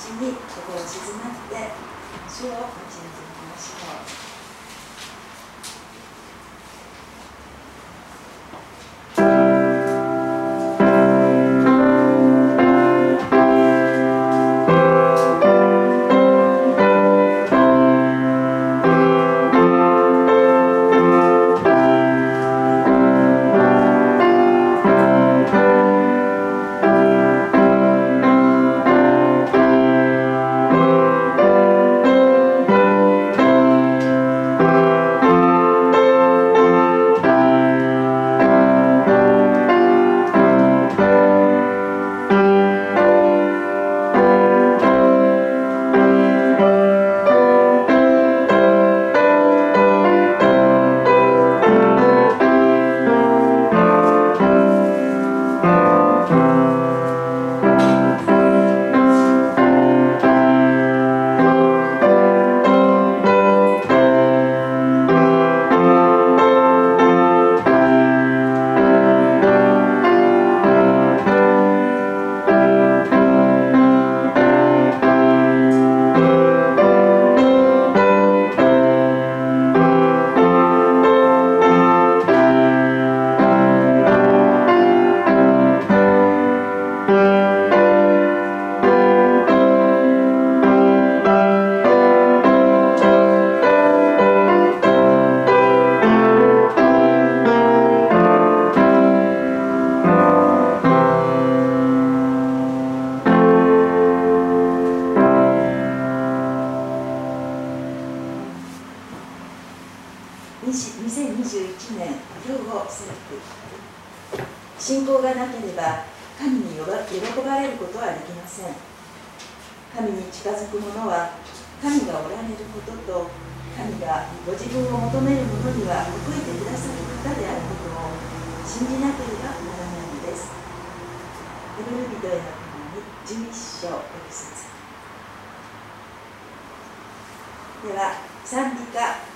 ちに心静まって主を待ち望みましょう。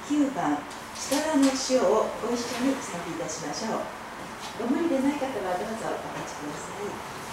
9番力の塩をご一緒に賛美いたしましょう。ご無理でない方はどうぞお立ちください。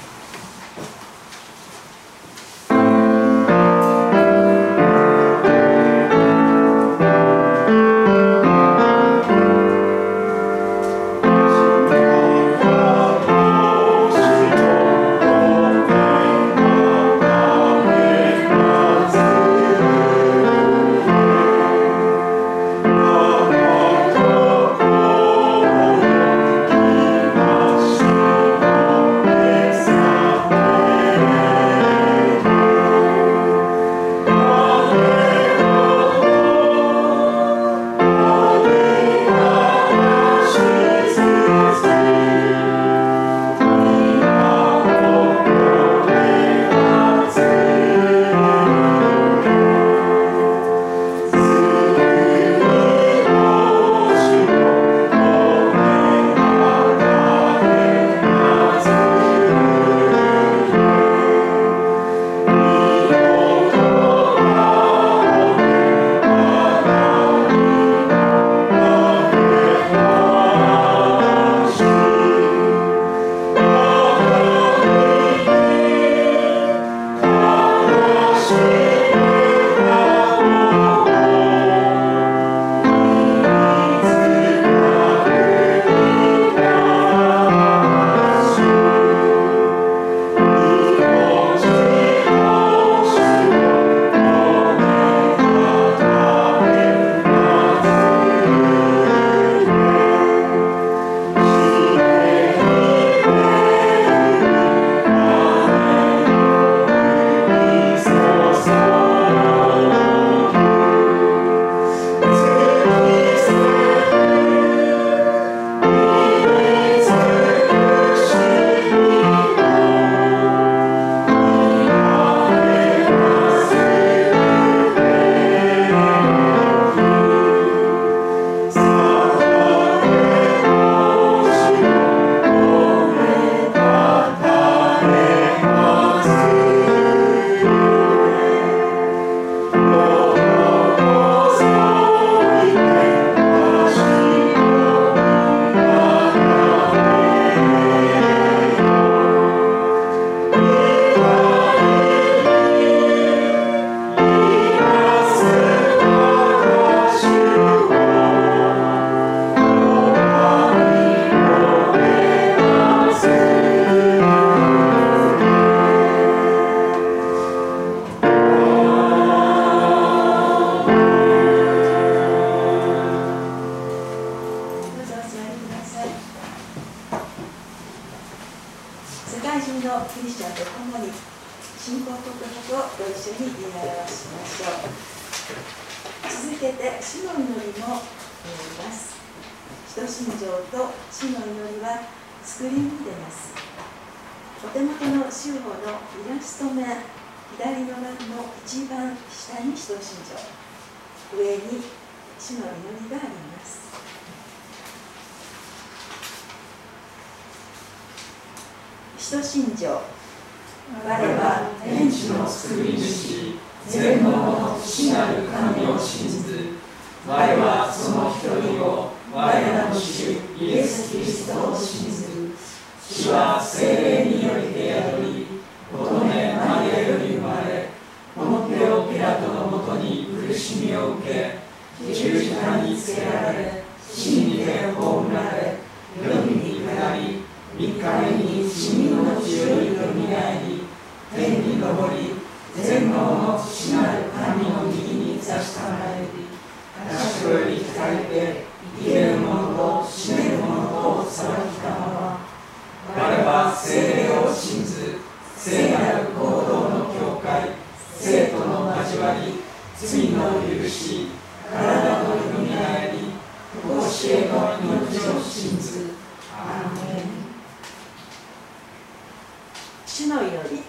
の祈り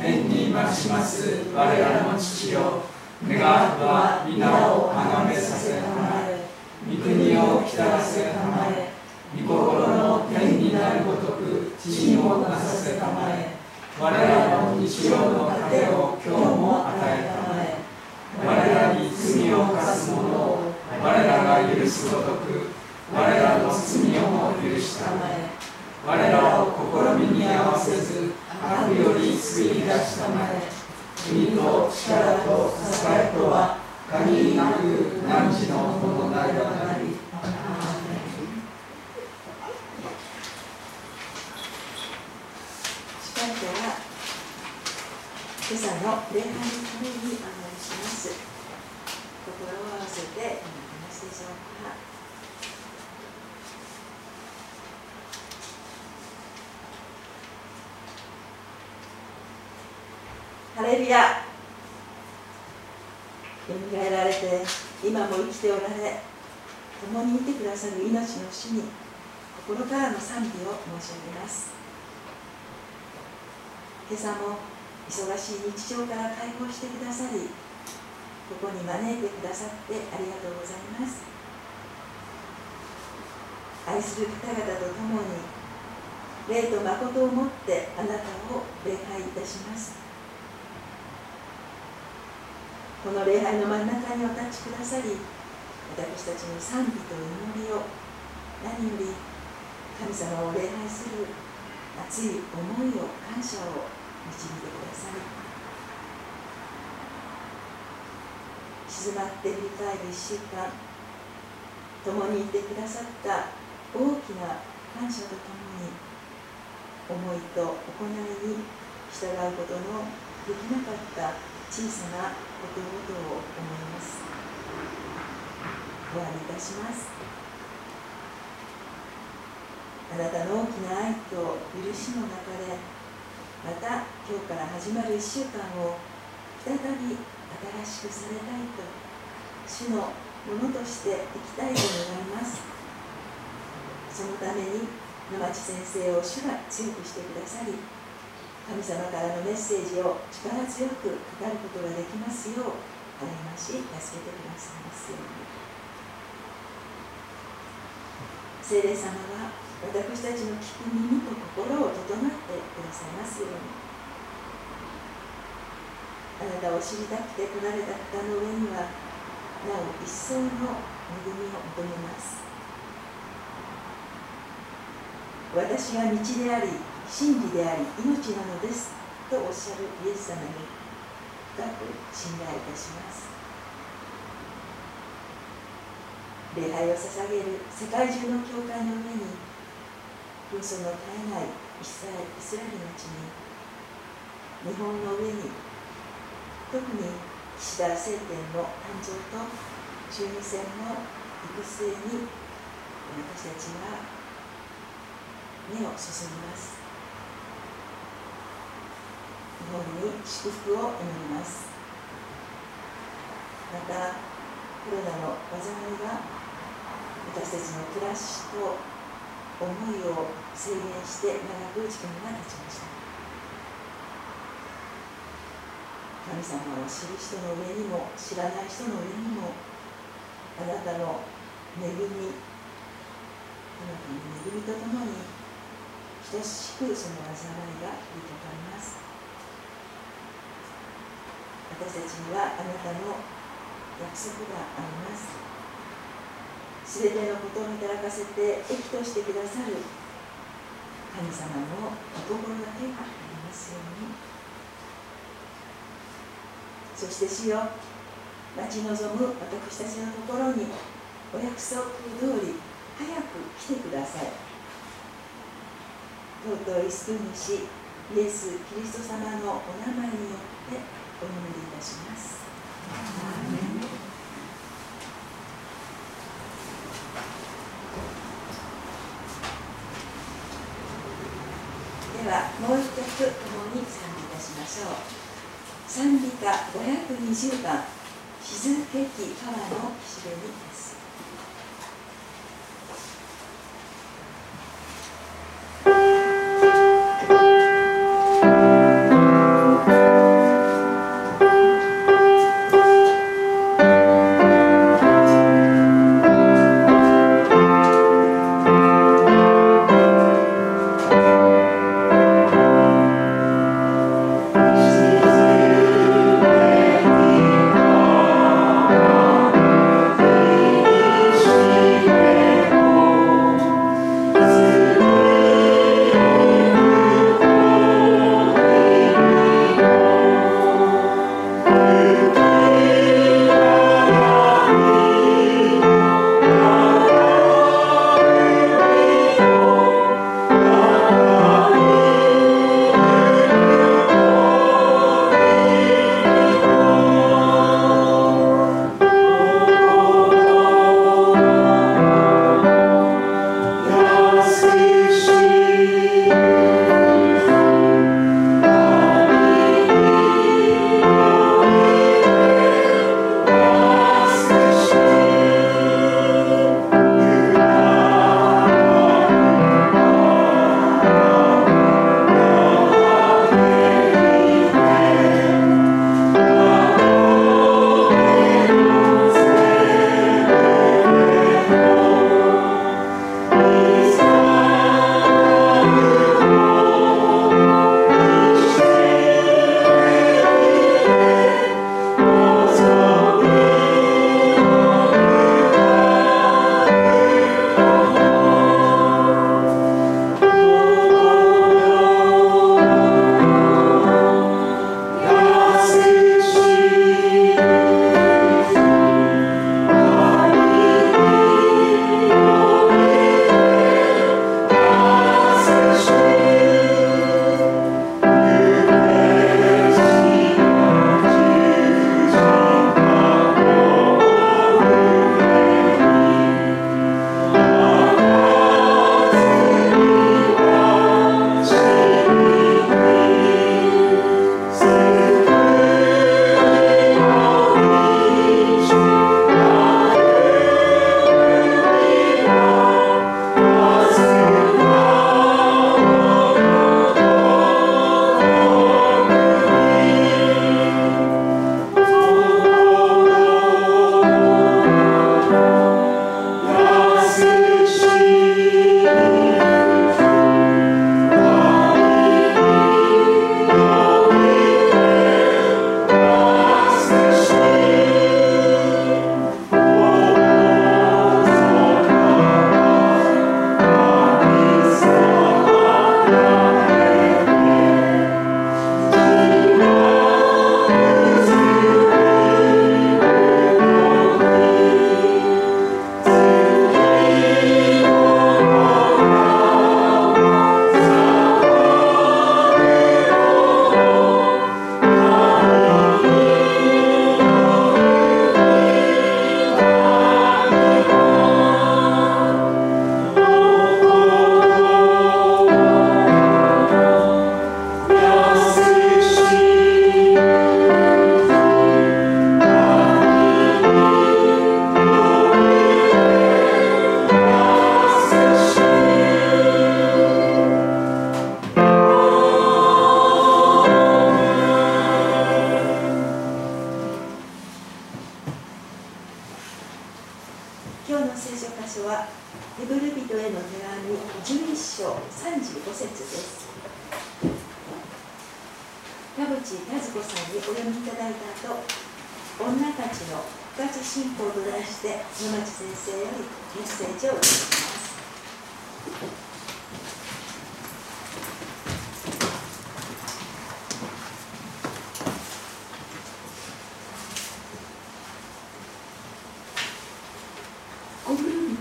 天に。増します。我らの父よ。願わくは皆を崇めさせたまえ御国を来たらせ。たまえ御心の天になるごとく地にもなさせたまえ。我らの日常の糧を今日も与えたまえ。我らに罪を犯す者を我らが許すごとく。我らの罪をも許したまえ。我らを試みに合わせず悪より救い出したまえ。国と力と支えとは限りなく汝のものなりばなり。司会者は今朝の礼拝のために案内します。心を合わせてお願いますでしょうか。レルヤよみがえられて今も生きておられ共にいてくださる命の主に心からの賛美を申し上げます今朝も忙しい日常から解放してくださりここに招いてくださってありがとうございます愛する方々と共に霊と誠をもってあなたを礼拝いたしますこの礼拝の真ん中にお立ちくださり私たちの賛美と祈りを何より神様を礼拝する熱い思いを感謝を導いてください。静まって振り返る1週間共にいてくださった大きな感謝とともに思いと行いに従うことのできなかった小さなこと々を思います。お詫びいたします。あなたの大きな愛と許しの中でまた今日から始まる1週間を再び新しくされたいと主のものとして生きたいと願います。そのために野町先生を主が強くしてくださり神様からのメッセージを力強く語ることができますよう励まし助けてくださいますように。聖霊様は私たちの聞く耳と心を整ってくださいますように。あなたを知りたくて来られた方の上にはなお一層の恵みを求めます。私が道であり真理であり命なのです。とおっしゃるイエス様に深く信頼いたします。礼拝を捧げる世界中の教会の上に紛争の絶えないイスラエルイスラエルの地に日本の上に特に岸田政権の誕生と衆議選の行く末に私たちは目を注ぎます。日本に祝福を祈ります。またコロナの災いが私たちの暮らしと思いを制限して長く時間が経ちました。神様を知る人の上にも知らない人の上にもあなたの恵みあなたの恵みとともに等しくその災いが降りかかります。私たちにはあなたの約束があります。すべてのことを働かせて益としてくださる神様のお心だけがありますように。そして主よ待ち望む私たちのところにお約束通り早く来てください。尊い救い主イエス・キリスト様のお名前によってお祈りいたします。ではもう一曲共に賛美いたしましょう。賛美歌520番静けき川の岸辺にです「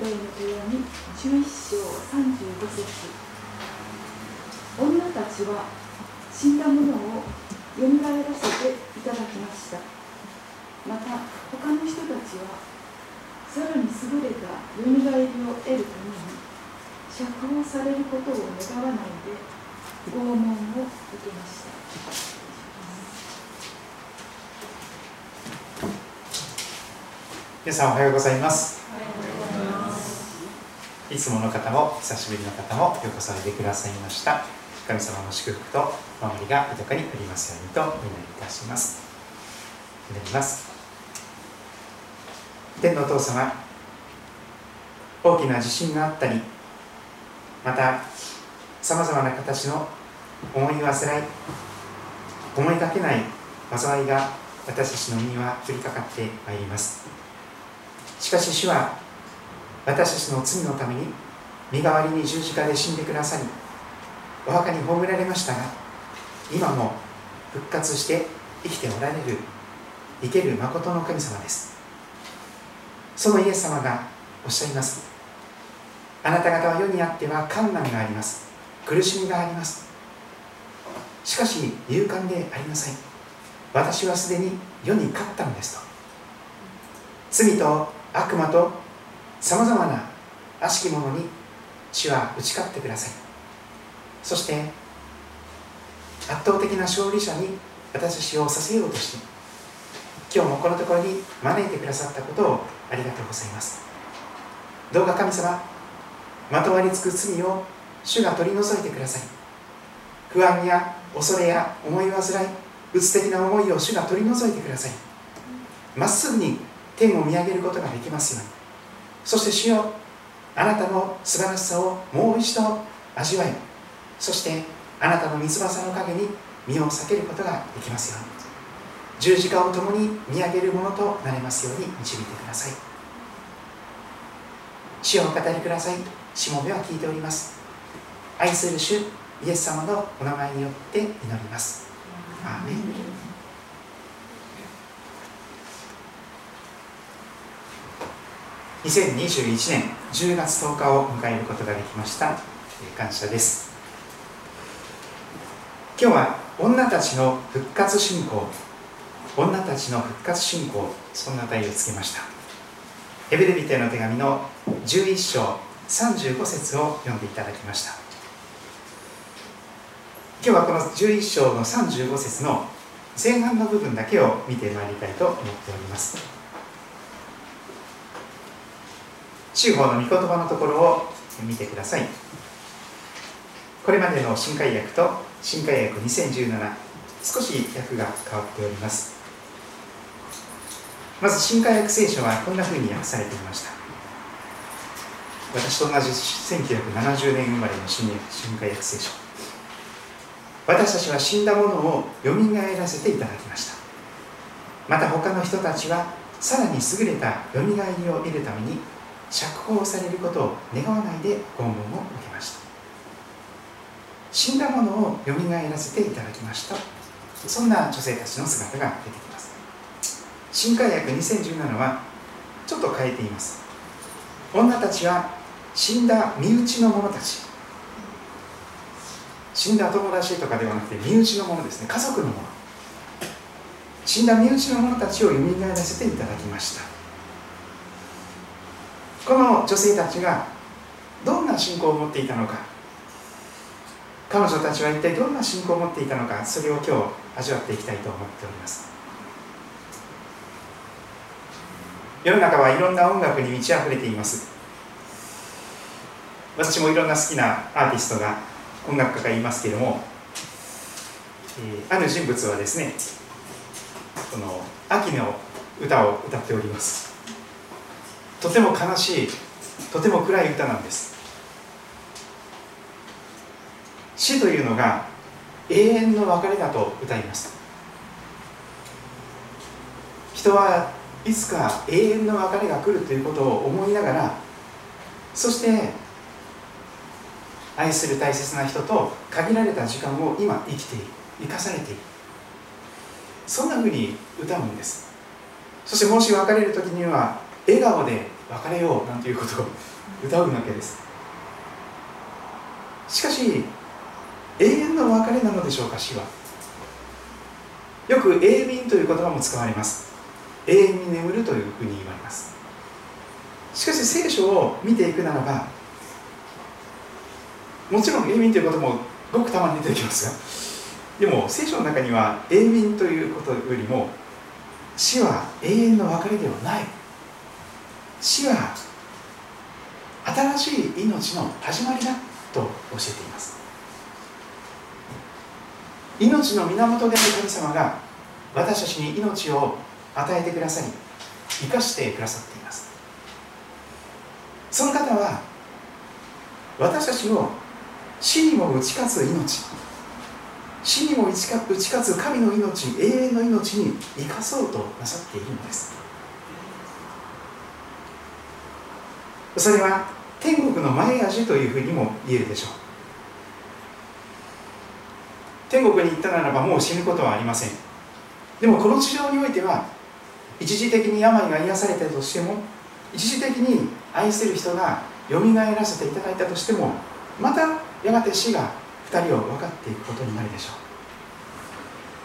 11章35節。女たちは死んだ者をよみがえらせていただきました。また他の人たちはさらに優れたよみがえりを得るために釈放されることを願わないで拷問を受けました。皆さんおはようございます。いつもの方も久しぶりの方もようこそおいでくださいました。神様の祝福と守りが豊かにありますようにとお祈りいたします。祈ります。天のお父様大きな地震があったりまたさまざまな形の思い煩い思いがけない災いが私たちの身には降りかかってまいります。しかし主は私たちの罪のために身代わりに十字架で死んでくださりお墓に葬られましたが今も復活して生きておられる生ける誠の神様です。そのイエス様がおっしゃいます。あなた方は世にあっては困難があります。苦しみがあります。しかし勇敢でありなさい。私はすでに世に勝ったのですと。罪と悪魔とさまざまな悪しき者に主は打ち勝ってください。そして圧倒的な勝利者に私たちをさせようとして今日もこのところに招いてくださったことをありがとうございます。どうか神様まとわりつく罪を主が取り除いてください。不安や恐れや思い煩い鬱的な思いを主が取り除いてください。まっすぐに天を見上げることができますように。そして主よ。あなたの素晴らしさをもう一度味わいそしてあなたの三翼の陰に身を避けることができますように。十字架を共に見上げるものとなれますように導いてください。主をお語りください。しもべは聞いております。愛する主イエス様のお名前によって祈ります。アーメン。2021年10月10日を迎えることができました。感謝です。今日は女たちの復活信仰女たちの復活信仰そんな題をつけました。エベルビテの手紙の11章35節を読んでいただきました。今日はこの11章の35節の前半の部分だけを見てまいりたいと思っております。中法の御言葉のところを見てください。これまでの新海訳と新海訳2017少し訳が変わっております。まず新海訳聖書はこんなふうに訳されていました。私と同じ1970年生まれの新新海訳聖書。私たちは死んだものをよみがえらせていただきました。また他の人たちはさらに優れたよみがえりを得るために釈放されることを願わないで拷問を受けました。死んだものをよみがえらせていただきました。そんな女性たちの姿が出てきます。新海薬2017はちょっと変えています。女たちは死んだ身内の者たち。死んだ友達とかではなくて身内の者ですね。家族の者。死んだ身内の者たちをよみがえらせていただきました。この女性たちがどんな信仰を持っていたのか。彼女たちは一体どんな信仰を持っていたのか。それを今日味わっていきたいと思っております。世の中はいろんな音楽に満ち溢れています。私もいろんな好きなアーティストが音楽家がいますけれども、えー、ある人物はですねこの秋の歌を歌っております。とても悲しいとても暗い歌なんです。死というのが永遠の別れだと歌います。人はいつか永遠の別れが来るということを思いながらそして愛する大切な人と限られた時間を今生きている生かされている。そんなふうに歌うんです。そしてもし別れる時には笑顔で別れようなんていうことを歌うわけです。しかし永遠の別れなのでしょうか死は。よく永眠という言葉も使われます。永遠に眠るというふうに言われます。しかし聖書を見ていくならばもちろん永眠ということもごくたまに出てきますがでも聖書の中には永眠ということよりも死は永遠の別れではない。死は新しい命の始まりだと教えています。命の源である神様が私たちに命を与えてくださり生かしてくださっています。その方は私たちを死にも打ち勝つ命死にも打ち勝つ神の命永遠の命に生かそうとなさっているのです。それは天国の前味というふうにも言えるでしょう。天国に行ったならばもう死ぬことはありません。でもこの地上においては一時的に病が癒されたとしても一時的に愛する人がよみがえらせていただいたとしてもまたやがて死が2人を分かっていくことになるでしょ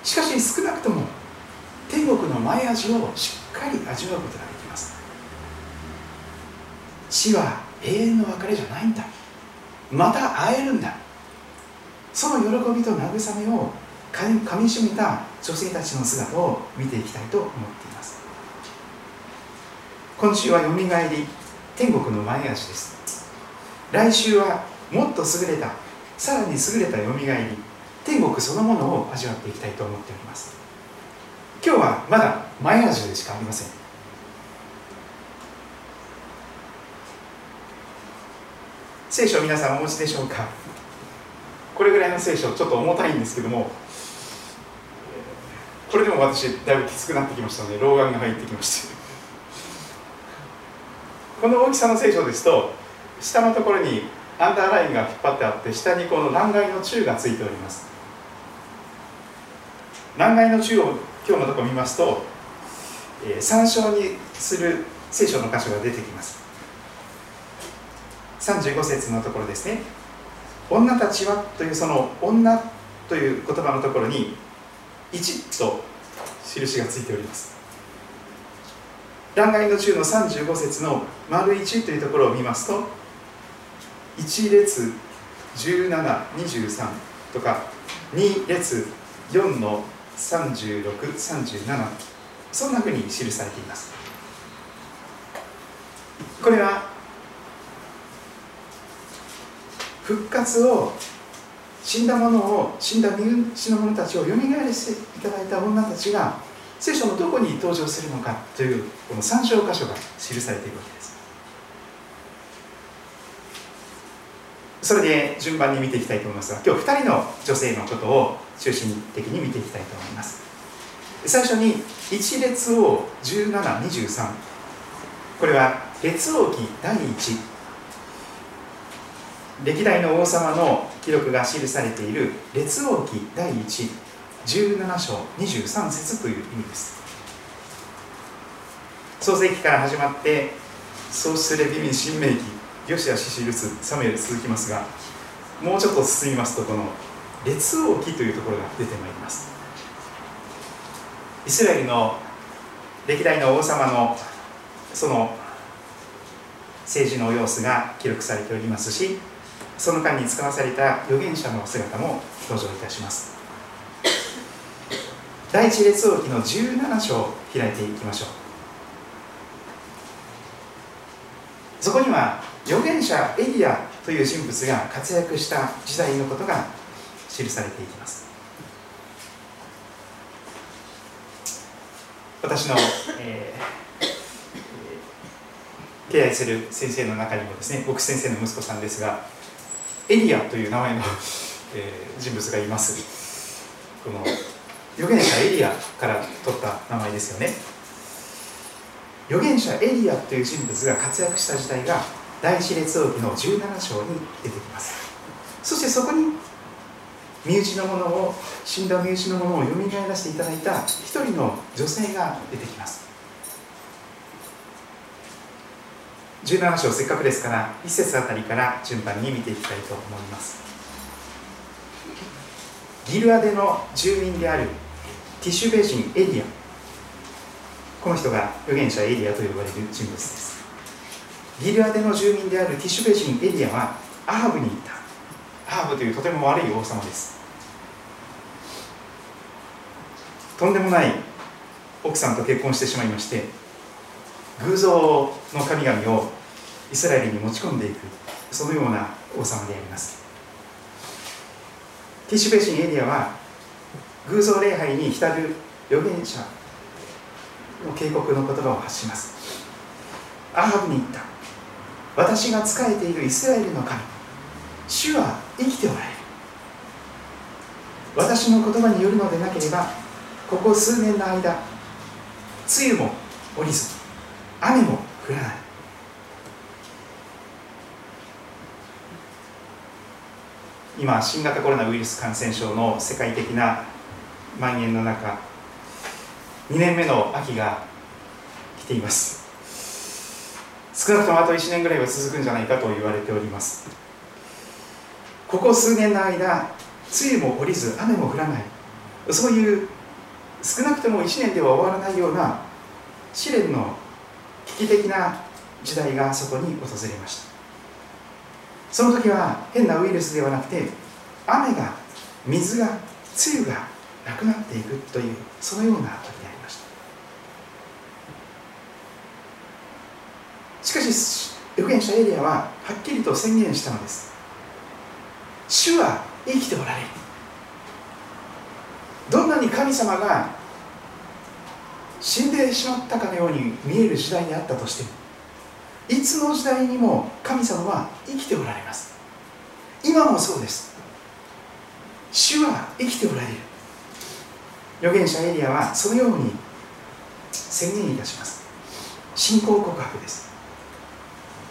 う。しかし少なくとも天国の前味をしっかり味わうことができます死は永遠の別れじゃないんだ。また会えるんだ。その喜びと慰めをかみしめた女性たちの姿を見ていきたいと思っています。今週はよみがえり天国の前足です。来週はもっと優れたさらに優れたよみがえり天国そのものを味わっていきたいと思っております。今日はまだ前味でしかありません。聖書を皆さんお持ちでしょうか？これぐらいの聖書ちょっと重たいんですけどもこれでも私だいぶきつくなってきましたので老眼が入ってきまして。この大きさの聖書ですと下のところにアンダーラインが引っ張ってあって下にこの欄外の中がついております。欄外の中を今日のところ見ますと、えー、参照にする聖書の箇所が出てきます。35節のところですね。女たちはというその女という言葉のところに1と印がついております。欄外の中の35節の丸1というところを見ますと1列1723とか2列4の3637そんなふうに記されています。これは復活を死んだ者を死んだ身内の者たちをよみがえらせていただいた女たちが聖書のどこに登場するのかというこの参照箇所が記されているわけです。それで順番に見ていきたいと思いますが今日2人の女性のことを中心的に見ていきたいと思います。最初に1列王1723これは列王記第1歴代の王様の記録が記されている列王記第117章23節という意味です。創世記から始まって創出レビミン新明記ヨシアシシルスサムエル続きますがもうちょっと進みますとこの列王記というところが出てまいります。イスラエルの歴代の王様のその政治の様子が記録されておりますしその間に使わされた預言者の姿も登場いたします。第一列王記の17章を開いていきましょう。そこには預言者エリアという人物が活躍した時代のことが記されていきます。私の、えー、敬愛する先生の中にもですね僕先生の息子さんですがエリアという名前の、えー、人物がいます。この預言者エリアから取った名前ですよね。預言者エリアという人物が活躍した時代が第一列王記の17章に出てきます。そしてそこに身内のものを死んだ身内のものをよみがえらせていただいた一人の女性が出てきます。17章せっかくですから一節あたりから順番に見ていきたいと思います。ギルアデの住民であるティシュベ人エリア。この人が預言者エリアと呼ばれる人物です。ギルアデの住民であるティシュベ人エリアはアハブに行った。アハブというとても悪い王様です。とんでもない奥さんと結婚してしまいまして偶像の神々をイスラエルに持ち込んでいくそのような王様であります。ティッシュベ人エリアは偶像礼拝に浸る預言者の警告の言葉を発します。アハブに言った。私が仕えているイスラエルの神主は生きておられる。私の言葉によるのでなければここ数年の間梅雨も降りず雨も降らない。今新型コロナウイルス感染症の世界的な蔓延の中2年目の秋が来ています。少なくともあと1年ぐらいは続くんじゃないかと言われております。ここ数年の間梅雨も降りず雨も降らない。そういう少なくとも1年では終わらないような試練の危機的な時代がそこに訪れました。その時は変なウイルスではなくて雨が水が梅雨がなくなっていくというそのような時でありました。しかし預言者エリアははっきりと宣言したのです。主は生きておられる。どんなに神様が死んでしまったかのように見える時代にあったとしてもいつの時代にも神様は生きておられます。今もそうです。主は生きておられる。預言者エリアはそのように宣言いたします。信仰告白です。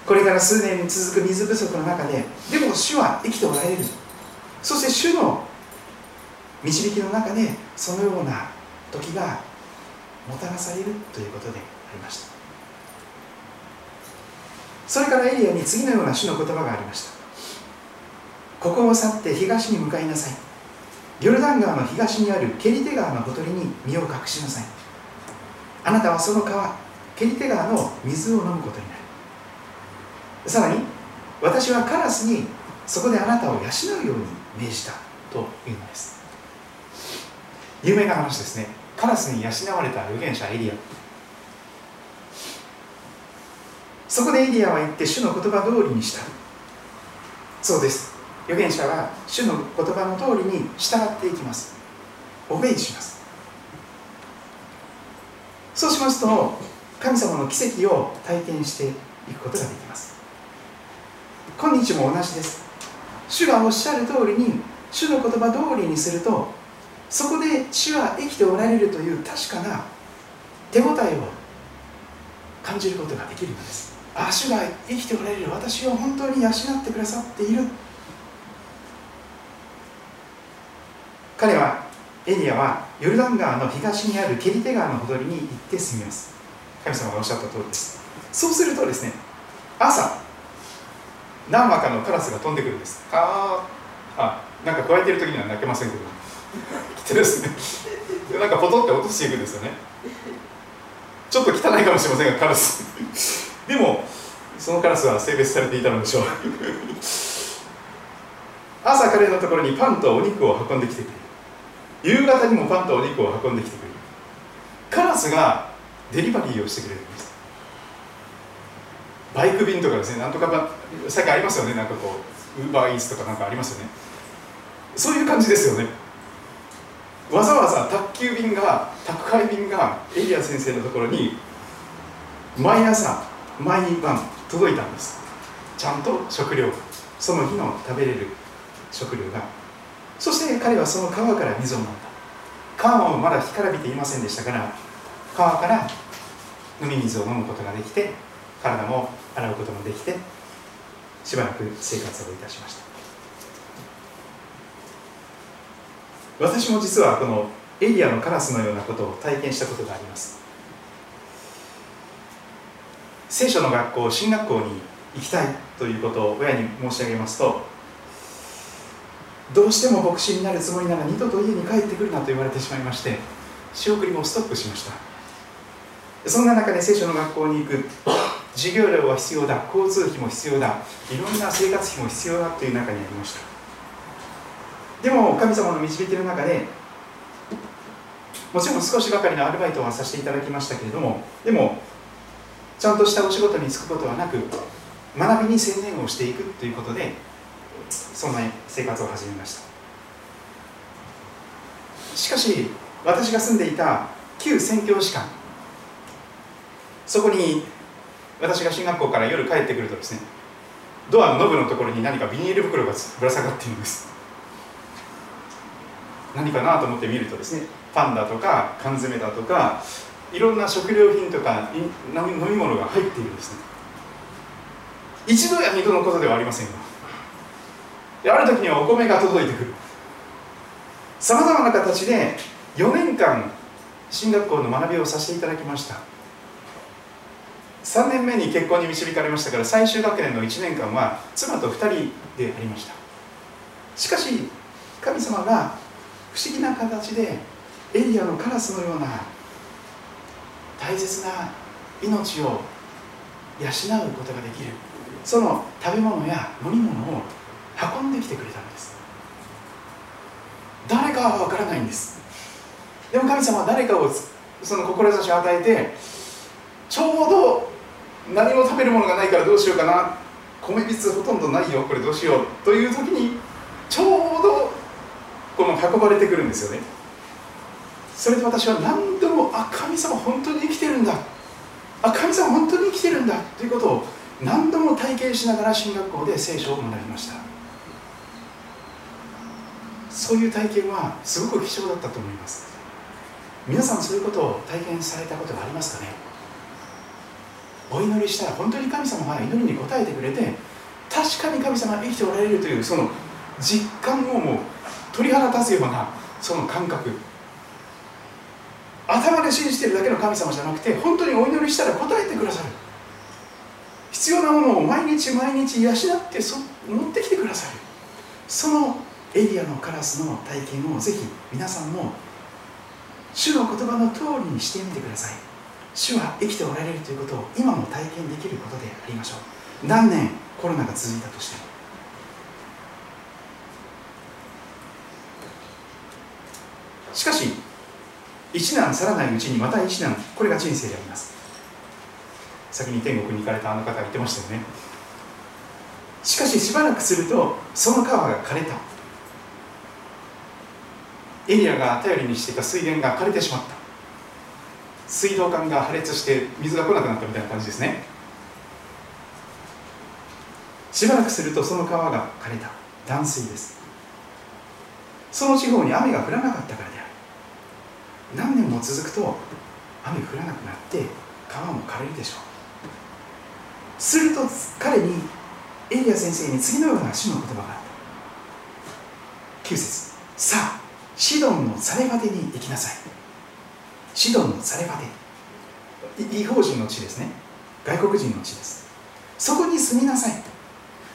これから数年続く水不足の中ででも主は生きておられる。そして主の導きの中でそのような時がもたらされるということでありました。それからエリアに次のような主の言葉がありました。ここを去って東に向かいなさい。ヨルダン川の東にあるケリテ川のほとりに身を隠しなさい。あなたはその川ケリテ川の水を飲むことになる。さらに私はカラスにそこであなたを養うように命じたというのです。有名な話ですね。カラスに養われた預言者エリア。そこでエリアは言って主の言葉通りにした。そうです。預言者は主の言葉の通りに従っていきます。オベイします。そうしますと神様の奇跡を体験していくことができます。今日も同じです。主がおっしゃる通りに主の言葉通りにするとそこで主は生きておられるという確かな手応えを感じることができるのです。あ主が生きておられる。私を本当に養ってくださっている。彼はエリアはヨルダン川の東にあるケリテ川のほとりに行って住みます。神様がおっしゃった通りです。そうするとですね朝何羽かのカラスが飛んでくるんです。ああなんか加えてる時には泣けませんけど。来てですね。なんかポトって落としていくんですよね。ちょっと汚いかもしれませんがカラスでもそのカラスは性別されていたのでしょう。朝彼のところにパンとお肉を運んできてくれる。夕方にもパンとお肉を運んできてくれる。カラスがデリバリーをしてくれるんです。バイク便とかですねなんとか最近ありますよね。なんかこうウーバーイーツとかなんかありますよね。そういう感じですよね。わざわざ宅急便が宅配便がエリア先生のところに毎朝毎晩届いたんです。ちゃんと食料その日の食べれる食料が。そして彼はその川から水を飲んだ。川もまだ干からびていませんでしたから川から飲み水を飲むことができて体も洗うこともできてしばらく生活をいたしました。私も実はこのエリアのカラスのようなことを体験したことがあります。聖書の学校進学校に行きたいということを親に申し上げますとどうしても牧師になるつもりなら二度と家に帰ってくるなと言われてしまいまして仕送りもストップしました。そんな中で聖書の学校に行く。授業料は必要だ。交通費も必要だ。いろんな生活費も必要だ。という中にありました。でも神様の導きの中でもちろん少しばかりのアルバイトはさせていただきましたけれどもでもちゃんとしたお仕事に就くことはなく学びに専念をしていくということでそんな生活を始めました。しかし私が住んでいた旧宣教師館そこに私が進学校から夜帰ってくるとですねドアのノブのところに何かビニール袋がぶら下がっているんです。何かなと思って見るとですねパンだとか缶詰だとかいろんな食料品とか飲み物が入っているんですね。一度や二度のことではありませんが。ある時にはお米が届いてくる。さまざまな形で4年間進学校の学びをさせていただきました。3年目に結婚に導かれましたから最終学年の1年間は妻と2人でありました。しかし神様が不思議な形でエリアのカラスのような大切な命を養うことができる。その食べ物や飲み物を運んできてくれたんです。誰かは分からないんです。でも神様は誰かをその志を与えてちょうど何も食べるものがないからどうしようかな。米びつほとんどないよ。これどうしよう。という時にちょうどこの運ばれてくるんですよね。それで私は何度もあ神様本当に生きてるんだ。あ神様本当に生きてるんだ。ということを何度も体験しながら進学校で聖書を学びました。そういう体験はすごく貴重だったと思います。皆さんそういうことを体験されたことがありますかね？お祈りしたら本当に神様が祈りに応えてくれて確かに神様が生きておられるというその実感をもう鳥肌立つようなその感覚。頭で信じてるだけの神様じゃなくて本当にお祈りしたら答えてくださる。必要なものを毎日毎日養ってそ持ってきてくださる。そのエリアのカラスの体験をぜひ皆さんも主の言葉の通りにしてみてください。主は生きておられるということを今も体験できることでありましょう。何年コロナが続いたとしても。しかし一難去らないうちにまた一難。これが人生であります。先に天国に行かれたあの方が言ってましたよね。しかししばらくするとその川が枯れた。エリアが頼りにしていた水源が枯れてしまった。水道管が破裂して水が来なくなったみたいな感じですね。しばらくするとその川が枯れた。断水です。その地方に雨が降らなかったからである。何年も続くと雨降らなくなって川も枯れるでしょう。すると彼にエリア先生に次のような主の言葉があった。9節。さあシドンのサレファテに行きなさい。シドンのサレファテ違法人の地ですね。外国人の地です。そこに住みなさい。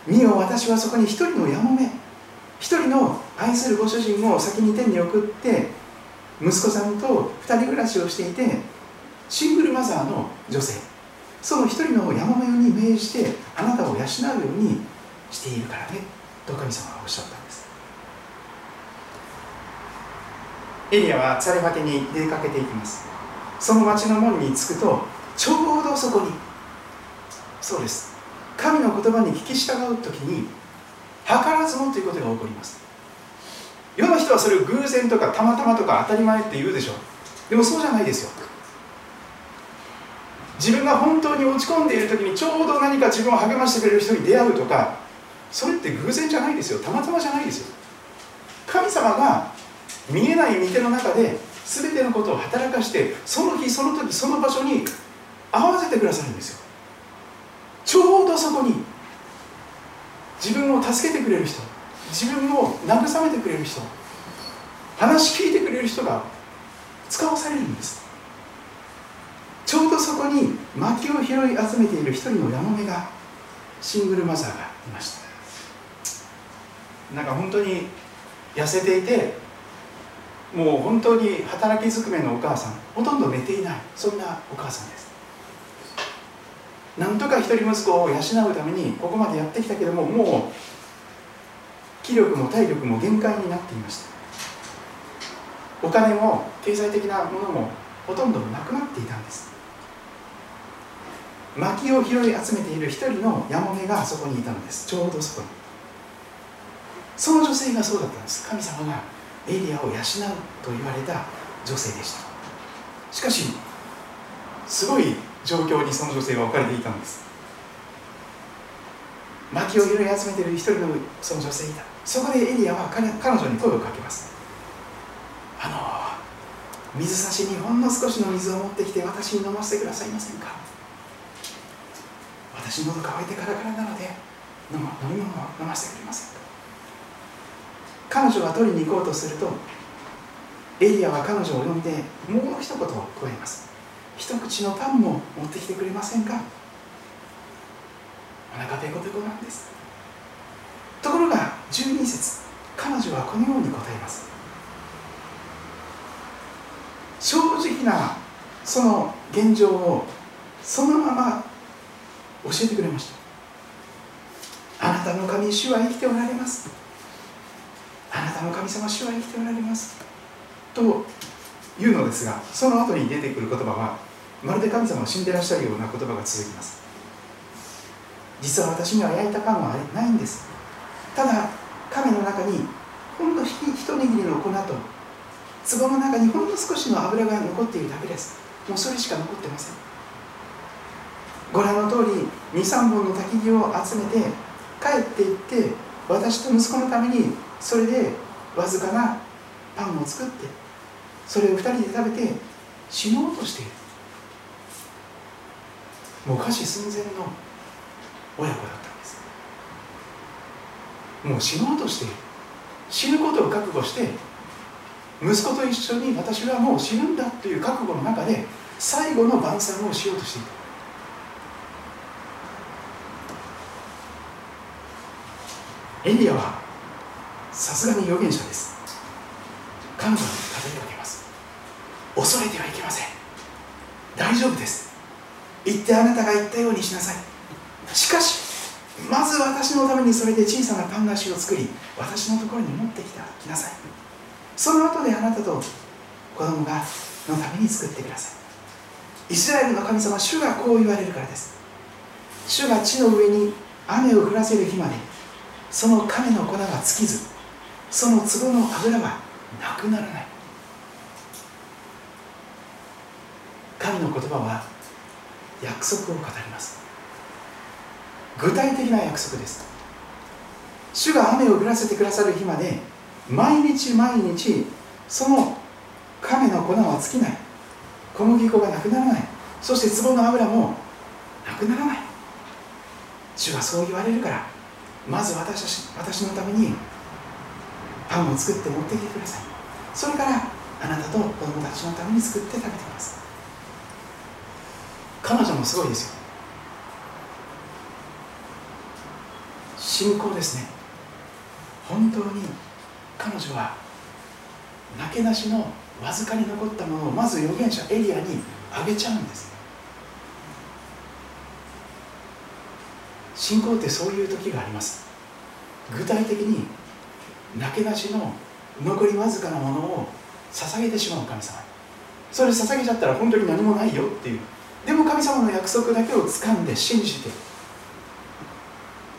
見よ私はそこに一人のやもめ。一人の愛するご主人を先に天に送って息子さんと二人暮らしをしていてシングルマザーの女性。その一人のやもめに命じてあなたを養うようにしているからね。と神様はおっしゃったんです。エリアはツァレファテに出かけていきます。その町の門に着くとちょうどそこに。そうです。神の言葉に聞き従う時に図らずもということが起こります。世の人はそれを偶然とかたまたまとか当たり前って言うでしょ。でもそうじゃないですよ。自分が本当に落ち込んでいる時にちょうど何か自分を励ましてくれる人に出会うとかそれって偶然じゃないですよ。たまたまじゃないですよ。神様が見えない御手の中で全てのことを働かしてその日その時その場所に合わせてくださるんですよ。ちょうどそこに自分を助けてくれる人。自分を慰めてくれる人話聞いてくれる人が使わされるんです。ちょうどそこに薪を拾い集めている一人のヤモメがシングルマザーがいました。なんか本当に痩せていてもう本当に働きずくめのお母さんほとんど寝ていないそんなお母さんです。なんとか一人息子を養うためにここまでやってきたけどももう気力も体力も限界になっていました。お金も経済的なものもほとんどなくなっていたんです。薪を拾い集めている一人のヤモメがそこにいたのです。ちょうどそこに。その女性がそうだったんです。神様がエリアを養うと言われた女性でした。しかしすごい状況にその女性は置かれていたんです。薪を拾い集めている一人のその女性いた。そこでエリアは彼女に声をかけます。あの水差しにほんの少しの水を持ってきて私に飲ませてくださいませんか？私喉乾いてカラカラなので飲飲み物を飲ませてくれませんか？彼女が取りに行こうとするとエリアは彼女を呼んでもう一言を加えます。一口のパンも持ってきてくれませんか？お腹ペコペコなんです。ところが12節彼女はこのように答えます。正直なその現状をそのまま教えてくれました。あなたの神主は生きておられます。あなたの神様主は生きておられます。というのですがその後に出てくる言葉はまるで神様が死んでらっしゃるような言葉が続きます。実は私には焼いたパンはないんです。ただ亀の中にほんの一握りの粉と壺の中にほんの少しの油が残っているだけです。もうそれしか残ってません。ご覧の通り23本の焚き木を集めて帰っていって私と息子のためにそれでわずかなパンを作ってそれを2人で食べて死のうとしている。もう餓死寸前の親子だったんです。もう死のうとして死ぬことを覚悟して息子と一緒に私はもう死ぬんだという覚悟の中で最後の晩餐をしようとしていた。エリアはさすがに預言者です。彼女に語りかけます。恐れてはいけません。大丈夫です。言ってあなたが言ったようにしなさい。しかしまず私のためにそれで小さなパン菓子を作り私のところに持ってきたきなさい。その後であなたと子供がのために作ってください。イスラエルの神様主がこう言われるからです。主が地の上に雨を降らせる日までその亀の粉が尽きずその壺の油はなくならない。神の言葉は約束を語ります。具体的な約束です。主が雨を降らせてくださる日まで毎日毎日その亀の粉は尽きない。小麦粉がなくならない。そして壺の油もなくならない。主はそう言われるからまず私私のためにパンを作って持ってきてください。それからあなたと子供たちのために作って食べてください彼女もすごいですよ。信仰ですね。本当に彼女はなけなしのわずかに残ったものをまず預言者エリアにあげちゃうんです。信仰ってそういう時があります。具体的になけなしの残りわずかなものを捧げてしまう神様。それ捧げちゃったら本当に何もないよっていう。でも神様の約束だけを掴んで信じて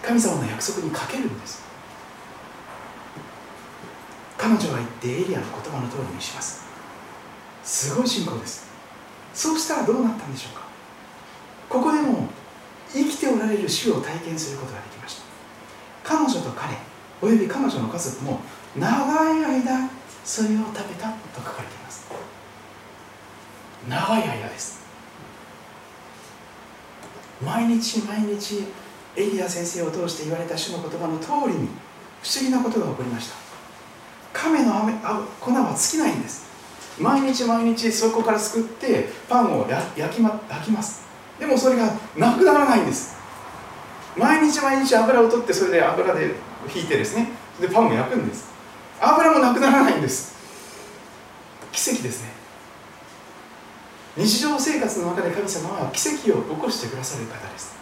神様の約束にかけるんです。彼女は言ってエリアの言葉の通りにします。すごい信仰です。そうしたらどうなったんでしょうか。ここでも生きておられる主を体験することができました。彼女と彼および彼女の家族も長い間それを食べたと書かれています。長い間です。毎日毎日エリア先生を通して言われた主の言葉の通りに不思議なことが起こりました。亀の雨あ粉は尽きないんです。毎日毎日そこからすくってパンを焼き,、ま、焼きます。でもそれがなくならないんです。毎日毎日油を取ってそれで油で引いてですね。でパンを焼くんです。油もなくならないんです。奇跡ですね。日常生活の中で神様は奇跡を起こしてくださる方です。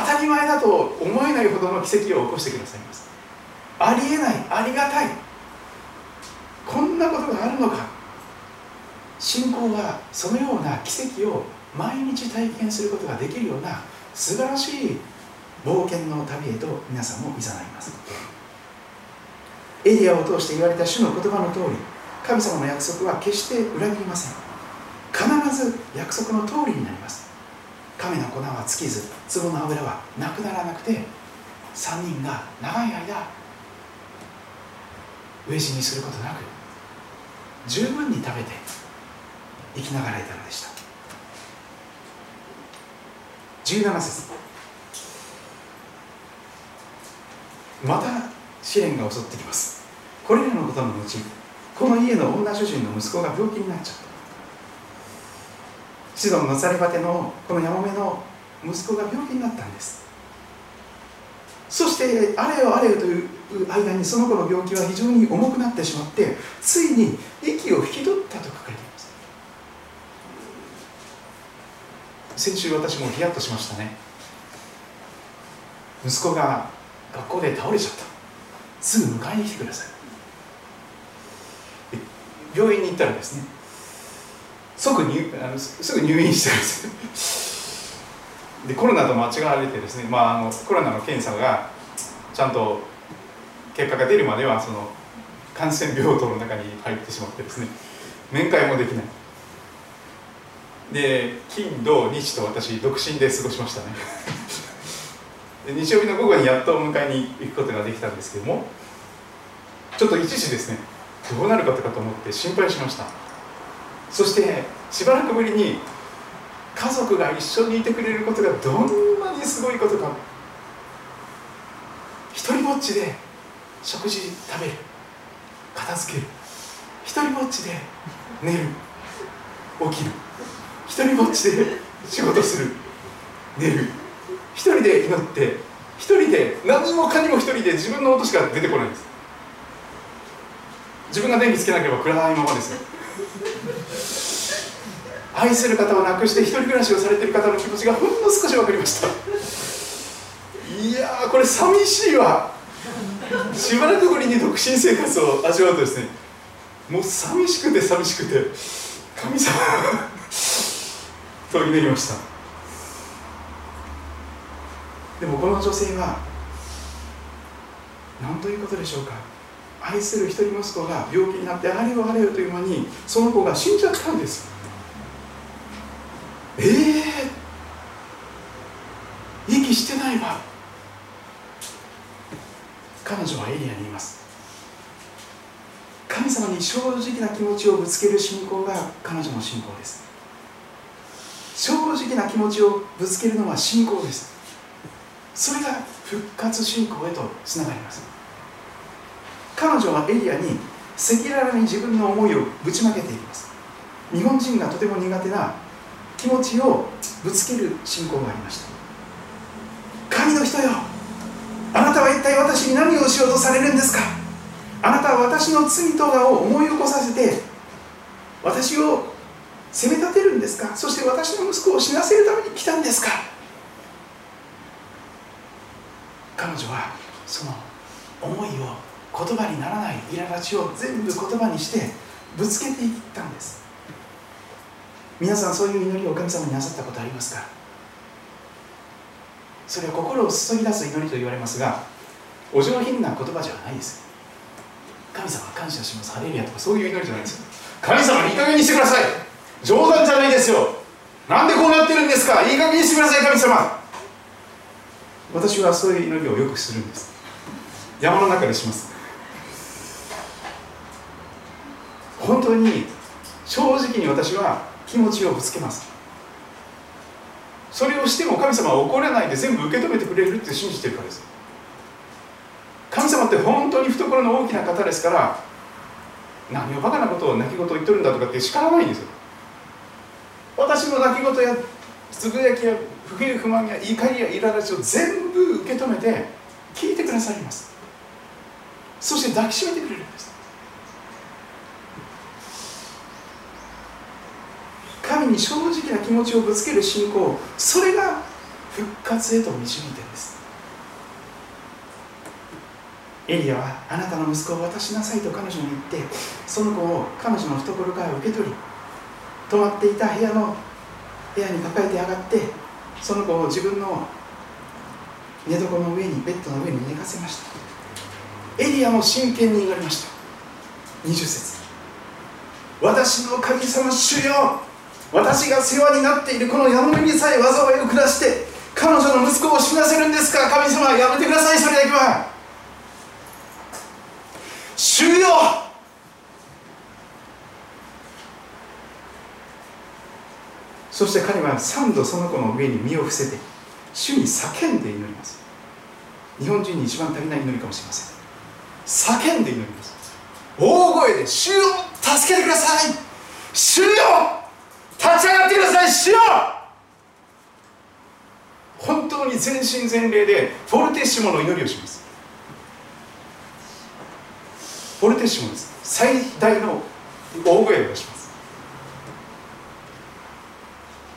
当たり前だと思えないほどの奇跡を起こしてくださいます。ありえないありがたい。こんなことがあるのか。信仰はそのような奇跡を毎日体験することができるような素晴らしい冒険の旅へと皆さんもいざないます。エリアを通して言われた主の言葉の通り神様の約束は決して裏切りません。必ず約束の通りになります。神の粉は尽きず壺の油はなくならなくて3人が長い間飢え死にすることなく十分に食べて生きながらえたのでした。17節。また試練が襲ってきます。これらのことの後この家の女主人の息子が病気になっちゃった。シドンのサレバテのこのヤモメの息子が病気になったんです。そしてあれよあれよという間にその子の病気は非常に重くなってしまってついに息を引き取ったと書かれています。先週私もヒヤッとしましたね。息子が学校で倒れちゃった。すぐ迎えに来てください。病院に行ったらですね即入あのすぐ入院してるんです。でコロナと間違われてですね、まあ、あのコロナの検査がちゃんと結果が出るまではその感染病棟の中に入ってしまってですね。面会もできない。で金土日と私独身で過ごしましたね。で日曜日の午後にやっと迎えに行くことができたんですけどもちょっと一時ですねどうなるかとかと思って心配しました。そしてしばらくぶりに家族が一緒にいてくれることがどんなにすごいことか一人ぼっちで食事食べる片付ける一人ぼっちで寝る起きる一人ぼっちで仕事する寝る一人で祈って一人で何もかにも一人で自分の音しか出てこないんです。自分が電気つけなければ暗いままです。よ愛する方を亡くして一人暮らしをされている方の気持ちがほんの少し分かりました。いやーこれ寂しいわ。しばらくぶりに独身生活を味わうとですねもう寂しくて寂しくて神様と祈りました。でもこの女性は何ということでしょうか。愛する一人息子が病気になってあれよあれよという間にその子が死んじゃったんです。ええー、息してないわ。彼女はエリアにいます。神様に正直な気持ちをぶつける信仰が彼女の信仰です。正直な気持ちをぶつけるのは信仰です。それが復活信仰へとつながります。彼女はエリアに赤裸々に自分の思いをぶちまけていきます。日本人がとても苦手な気持ちをぶつける信仰がありました。神の人よあなたは一体私に何をしようとされるんですか？あなたは私の罪とかを思い起こさせて私を責め立てるんですか？そして私の息子を死なせるために来たんですか？彼女はその思いを言葉にならない苛立ちを全部言葉にしてぶつけていったんです。皆さんそういう祈りを神様になさったことありますか？それは心を注ぎ出す祈りと言われますがお上品な言葉じゃないです。神様感謝します。ハレルヤとかそういう祈りじゃないです神様いい加減にしてください。冗談じゃないですよ。なんでこうなってるんですか？いい加減にしてください神様。私はそういう祈りをよくするんです。山の中でします。本当に正直に私は気持ちをぶつけます。それをしても神様は怒らないで全部受け止めてくれるって信じてるからです。神様って本当に懐の大きな方ですから何をバカなことを泣き言を言っとるんだとかって叱らないんですよ。私の泣き言やつぶやきや不平不満や怒りや苛立ちを全部受け止めて聞いてくださいます。そして抱きしめてくれるんです。神に正直な気持ちをぶつける信仰それが復活へと導いてるんです。エリアはあなたの息子を渡しなさいと彼女に言ってその子を彼女の懐から受け取り泊まっていた部屋の部屋に抱えて上がってその子を自分の寝床の上にベッドの上に寝かせました。エリアも真剣に祈りました。20節。私の神様主よ私が世話になっているこのヤモメにさえ災いを下して彼女の息子を死なせるんですか？神様やめてくださいそれだけは主よそして彼は3度その子の上に身を伏せて主に叫んで祈ります。日本人に一番足りない祈りかもしれません。叫んで祈ります。大声で「主よ助けてください。主よ立ち上がってください主よ！本当に全身全霊でフォルテッシモの祈りをします。フォルテッシモです。最大の大声をします。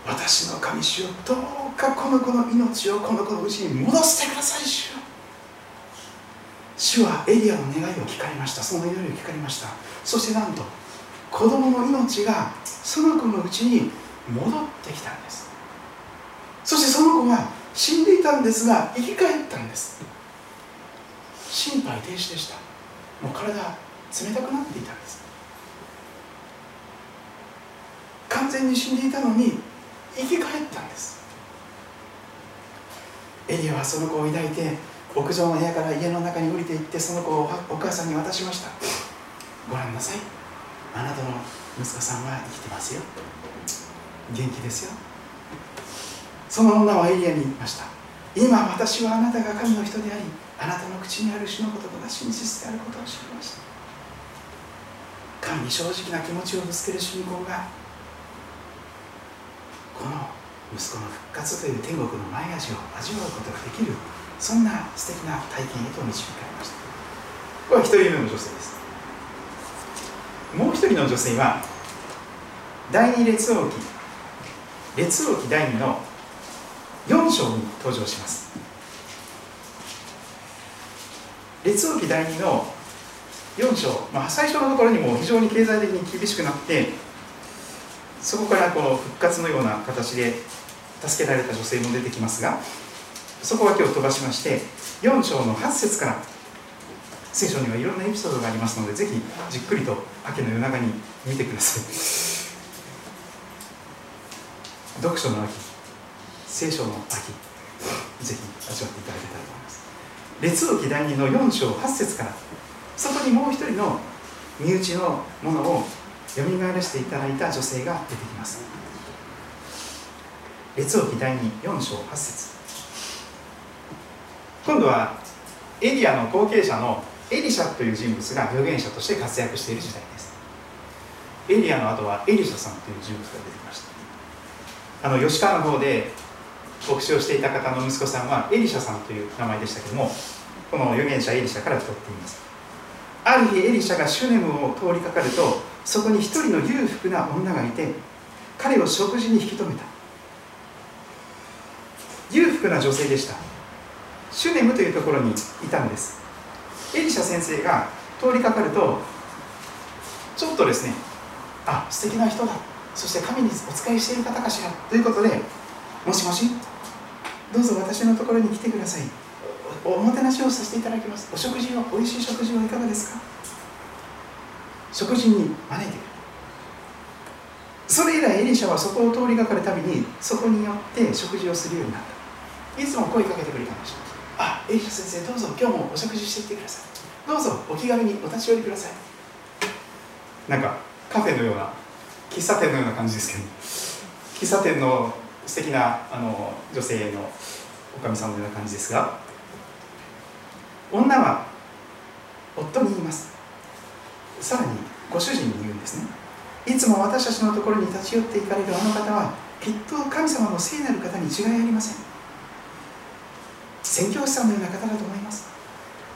私の神主よどうかこの子の命をこの子のうちに戻してください主よ。主はエリアの願いを聞かれました。その祈りを聞かれました。そしてなんと子供の命がその子のうちに戻ってきたんです。そしてその子は死んでいたんですが生き返ったんです。心肺停止でした。もう体冷たくなっていたんです。完全に死んでいたのに生き返ったんです。エリアはその子を抱いて屋上の部屋から家の中に降りていってその子をお母さんに渡しました。ご覧なさい。あなたの息子さんは生きてますよ。元気ですよ。その女はエリアに言いました。今私はあなたが神の人でありあなたの口にある主の言葉が真実であることを知りました。神に正直な気持ちをぶつける信仰がこの息子の復活という天国の前味を味わうことができるそんな素敵な体験へと導かれました。これは一人目の女性です。もう一人の女性は第二列王記列王記第二の4章に登場します。列王記第2の4章、まあ、最初のところにも非常に経済的に厳しくなってそこからこの復活のような形で助けられた女性も出てきますがそこは今日飛ばしまして4章の8節から聖書にはいろんなエピソードがありますのでぜひじっくりと秋の夜長に見てください。読書の秋聖書の秋ぜひ味わっていただけたらと思います。列王記第2の4章8節からそこにもう一人の身内のものをよみがえらせていただいた女性が出てきます列王記第24章8節。今度はエリアの後継者のエリシャという人物が預言者として活躍している時代です。エリアの後はエリシャさんという人物が出てきました。あの吉川の方で牧師をしていた方の息子さんはエリシャさんという名前でしたけどもこの預言者エリシャから取っています。ある日エリシャがシュネムを通りかかるとそこに一人の裕福な女がいて彼を食事に引き止めた。裕福な女性でした。シュネムというところにいたんです。エリシャ先生が通りかかるとちょっとですねあ素敵な人だ。そして神にお仕えしている方かしら。ということでもしもしどうぞ私のところに来てください。おもてなしをさせていただきます。お食事をおいしい食事はいかがですか？食事に招いてくる。それ以来エリシャはそこを通りがかるたびにそこによって食事をするようになった。いつも声かけてくれたんでしょうあエリシャ先生どうぞ今日もお食事していってください。どうぞお気軽にお立ち寄りください。なんかカフェのような喫茶店のような感じですけど喫茶店の素敵なあの女性のおかみさんのような感じですが女は夫に言います。さらにご主人に言うんですね。いつも私たちのところに立ち寄っていかれるあの方はきっと神様の聖なる方に違いありません。宣教師さんのような方だと思います。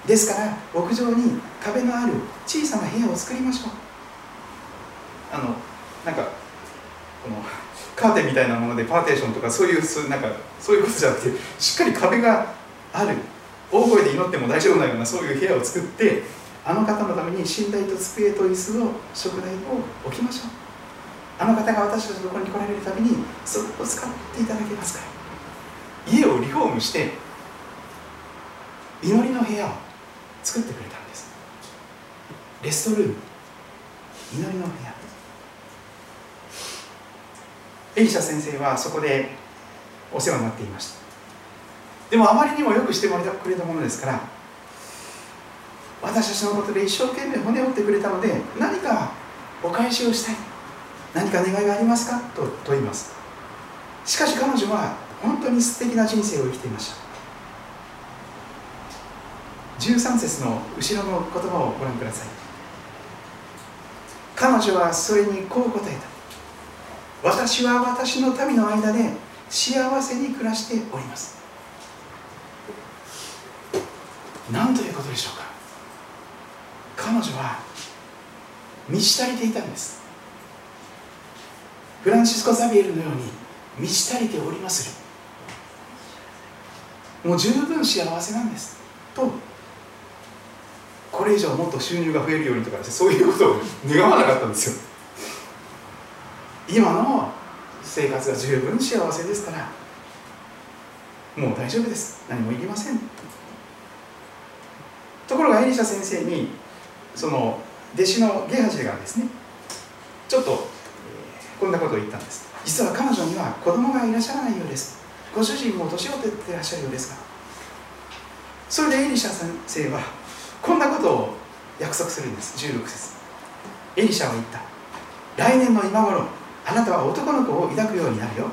ですから屋上に壁のある小さな部屋を作りましょう。あのなんかこのカーテンみたいなものでパーテーションとかそういうそなんかそういうことじゃなくてしっかり壁がある。大声で祈っても大丈夫なようなそういう部屋を作ってあの方のために寝台と机と椅子を食台を置きましょう。あの方が私たちのところに来られるたびにそれを使っていただけますから。家をリフォームして祈りの部屋を作ってくれたんです。レストルーム。祈りの部屋。エリシャ先生はそこでお世話になっていました。でもあまりにもよくしてもらってくれたものですから私たちのことで一生懸命骨折ってくれたので何かお返しをしたい。何か願いがありますか？と問います。しかし彼女は本当に素敵な人生を生きていました。13節の後ろの言葉をご覧ください。彼女はそれにこう答えた。私は私の民の間で幸せに暮らしております。何ということでしょうか。彼女は満ち足りていたんです。フランシスコ・ザビエルのように満ち足りておりまするもう十分幸せなんです。とこれ以上もっと収入が増えるようにとかそういうことを願わなかったんですよ。今の生活が十分幸せですからもう大丈夫です。何もいりません。ところがエリシャ先生にその弟子のゲハジがですねちょっとこんなことを言ったんです。実は彼女には子供がいらっしゃらないようです。ご主人も年を取っていらっしゃるようですがそれでエリシャ先生はこんなことを約束するんです。16節。エリシャは言った。来年の今頃あなたは男の子を抱くようになるよ。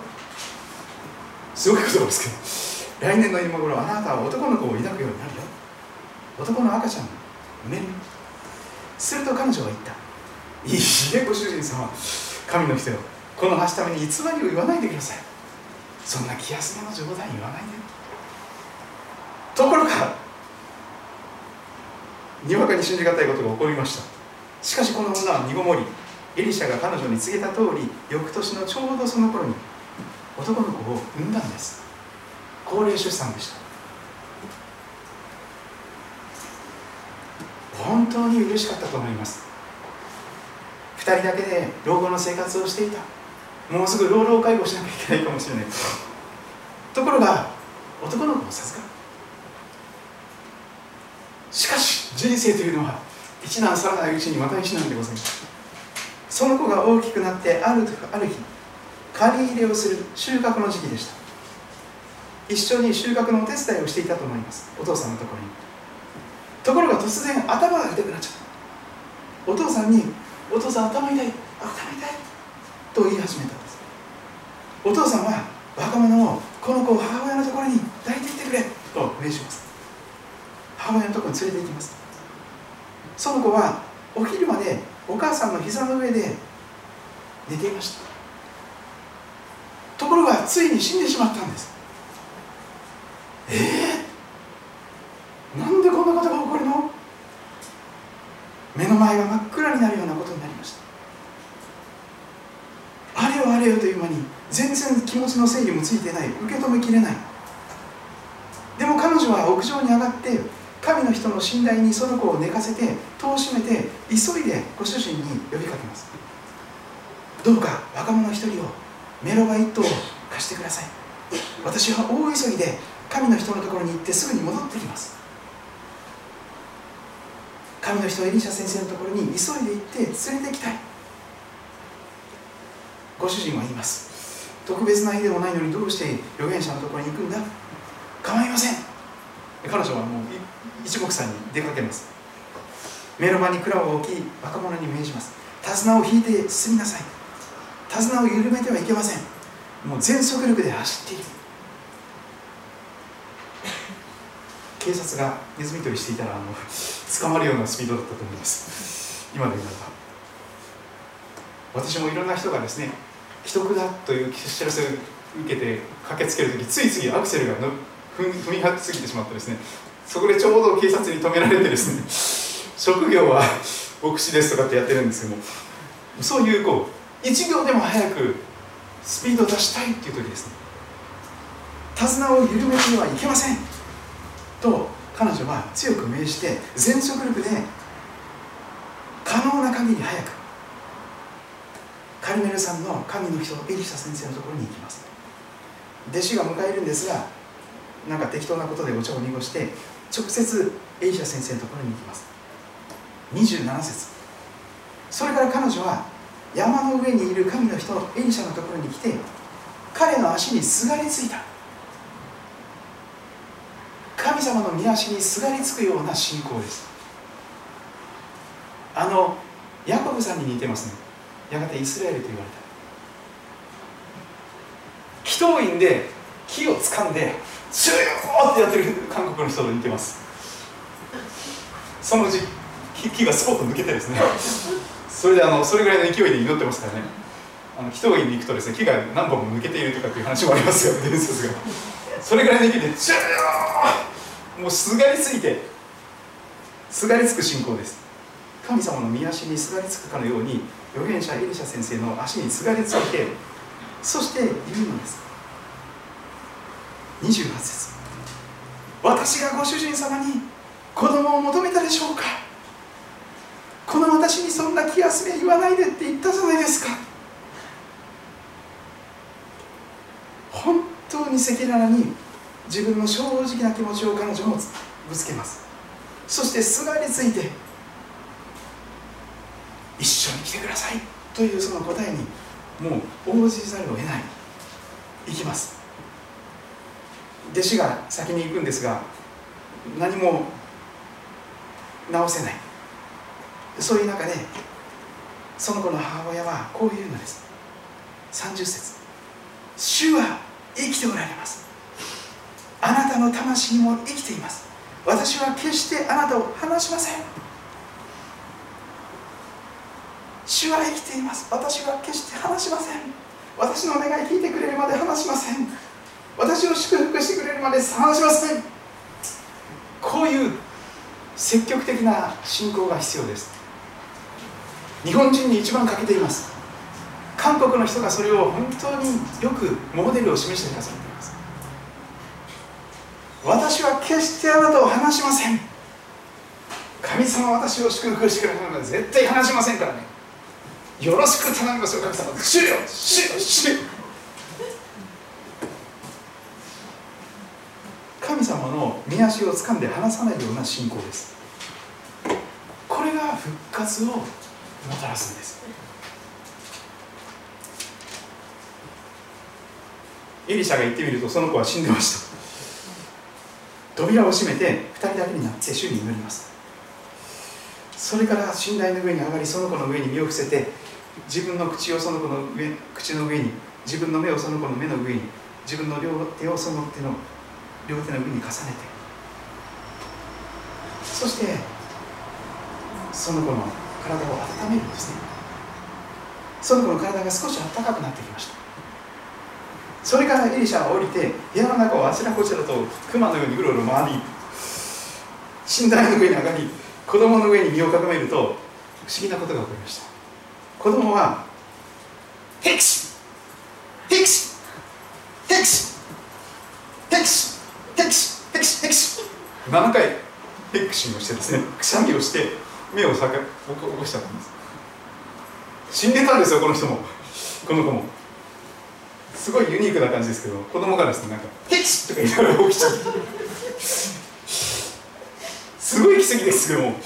すごいことですけど。来年の今頃あなたは男の子を抱くようになるよ。男の赤ちゃんを産めるすると彼女は言った。いいえご主人様。神の人よ。この橋ために偽りを言わないでください。そんな気休めの冗談言わないで。ところがにわかに信じがたいことが起こりました。しかしこの女は身ごもりエリシャが彼女に告げた通り翌年のちょうどその頃に男の子を産んだんです。高齢出産でした。本当に嬉しかったと思います。2人だけで老後の生活をしていた。もうすぐ老老介護しなきゃいけないかもしれない。ところが男の子を授かるしかし人生というのは一難去らないうちにまた一難でございます。その子が大きくなってあるある日借り入れをする収穫の時期でした。一緒に収穫のお手伝いをしていたと思います。お父さんのところに。ところが突然頭が痛くなっちゃった。お父さんに「お父さん頭痛い頭痛い」と言い始めたんです。お父さんは若者をこの子を母親のところに抱いていってくれと命じます。母親のところに連れて行きます。その子はお昼までお母さんの膝の上で寝ていました。ところがついに死んでしまったんです。ええー、なんでこんなことが起こるの？目の前が真っ暗になるようなことになりました。あれよあれよという間に全然気持ちの整理もついてない。受け止めきれない。でも彼女は屋上に上がって神の人の信頼にその子を寝かせて戸を閉めて急いでご主人に呼びかけます。どうか若者一人をメロバ一頭を貸してください。私は大急ぎで神の人のところに行ってすぐに戻ってきます。神の人エリシャ先生のところに急いで行って連れてきたい。ご主人は言います。特別な日でもないのにどうして預言者のところに行くんだ？構いません。彼女はもう一目散に出かけます。目の場に蔵を置き若者に命じます。手綱を引いて進みなさい。手綱を緩めてはいけません。もう全速力で走っている。警察がネズミ捕りしていたらあの捕まるようなスピードだったと思います。今で言うならば。私もいろんな人がですね既得だという知らせを受けて駆けつけるときついついアクセルが踏み張りすぎてしまってですねそこでちょうど警察に止められてですね職業は牧師ですとかってやってるんですけどもそういうこう1秒でも早くスピードを出したいっていう時ですね手綱を緩めてはいけませんと彼女は強く命じて全速力で可能な限り早くカルメルさんの神の人エリシャ先生のところに行きます。弟子が迎えるんですがなんか適当なことでお茶を濁して直接エリシャ先生のところに行きます。27節。それから彼女は山の上にいる神の人エリシャのところに来て彼の足にすがりついた。神様の御足にすがりつくような信仰です。あのヤコブさんに似てますね。やがてイスラエルと言われた。祈祷院で木を掴んでシューってやってる韓国の人と似てます。そのうち木がスポッと抜けてですね。それであのそれぐらいの勢いで祈ってますからね。あの祈祷院に行くとですね木が何本も抜けているとかっていう話もありますよ伝説が。それぐらいの勢いでシューもうすがりついてすがりつく信仰です。神様の御足にすがりつくかのように預言者エリシャ先生の足にすがりついてそして言うのです。28節。私がご主人様に子供を求めたでしょうか？この私にそんな気休め言わないでって言ったじゃないですか。本当に赤裸々に自分の正直な気持ちを彼女もぶつけます。そしてすがりついて一緒に来てくださいというその答えにもう応じざるを得ない。行きます。弟子が先に行くんですが何も直せない。そういう中でその子の母親はこう言うのです。30節。主は生きておられます。あなたの魂も生きています。私は決してあなたを離しません。主は生きています。私は決して話しません。私の願い聞いてくれるまで話しません。私を祝福してくれるまで話しません。こういう積極的な信仰が必要です。日本人に一番欠けています。韓国の人がそれを本当によくモデルを示してくださっています。私は決してあなたを話しません。神様私を祝福してくれるまで絶対話しませんからね。よろしく頼みますよ神様。主よ主よ主よ神様の御足を掴んで離さないような信仰です。これが復活をもたらすんです。エリシャが行ってみるとその子は死んでました。扉を閉めて2人だけになって主に祈ります。それから寝台の上に上がりその子の上に身を伏せて自分の口をその子の上口の上に自分の目をその子の目の上に自分の両手をその手の両手の上に重ねてそしてその子の体を温めるんですね。その子の体が少し暖かくなってきました。それからエリシャは降りて部屋の中をあちらこちらと熊のようにうろうろ回り寝台の上に上がり子供の上に身をかがめると不思議なことが起こりました。子供はヘクシ！ヘクシ！ヘクシ！ヘクシ！ヘクシ！ヘクシ！ヘクシ！7回ヘクシングをしてですねくしゃみをして目をさか起こしちゃったんです。死んでたんですよこの人も。この子も。すごいユニークな感じですけど子供がですねなんか「ヘクシ!」とか言いながら起きちゃってすごい奇跡ですけども。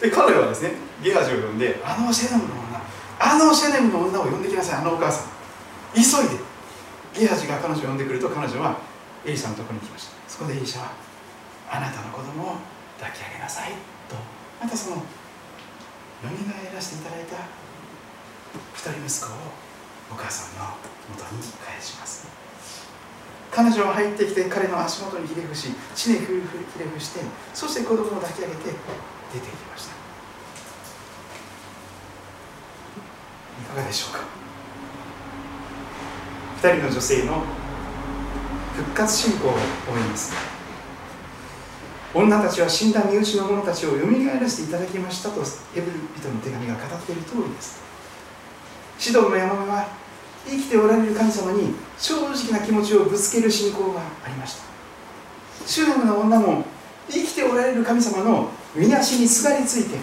で彼はですねゲハジを呼んで「あのシェネムの女あのシェネムの女を呼んできなさいあのお母さん」急いでゲハジが彼女を呼んでくると彼女はエリシャのところに来ました。そこでエリシャはあなたの子供を抱き上げなさいと。またそのよみがえらせていただいた一人息子をお母さんのもとに返します。彼女は入ってきて彼の足元にひれ伏し地にひれ伏してそして子供を抱き上げて出ていきました。いかがでしょうか。2人の女性の復活信仰を思います。女たちは死んだ身内の者たちをよみがえらせていただきましたとヘブル人の手紙が語っている通りです。シドンの山目は生きておられる神様に正直な気持ちをぶつける信仰がありました。シュネムの女も生きておられる神様の御足にすがりついて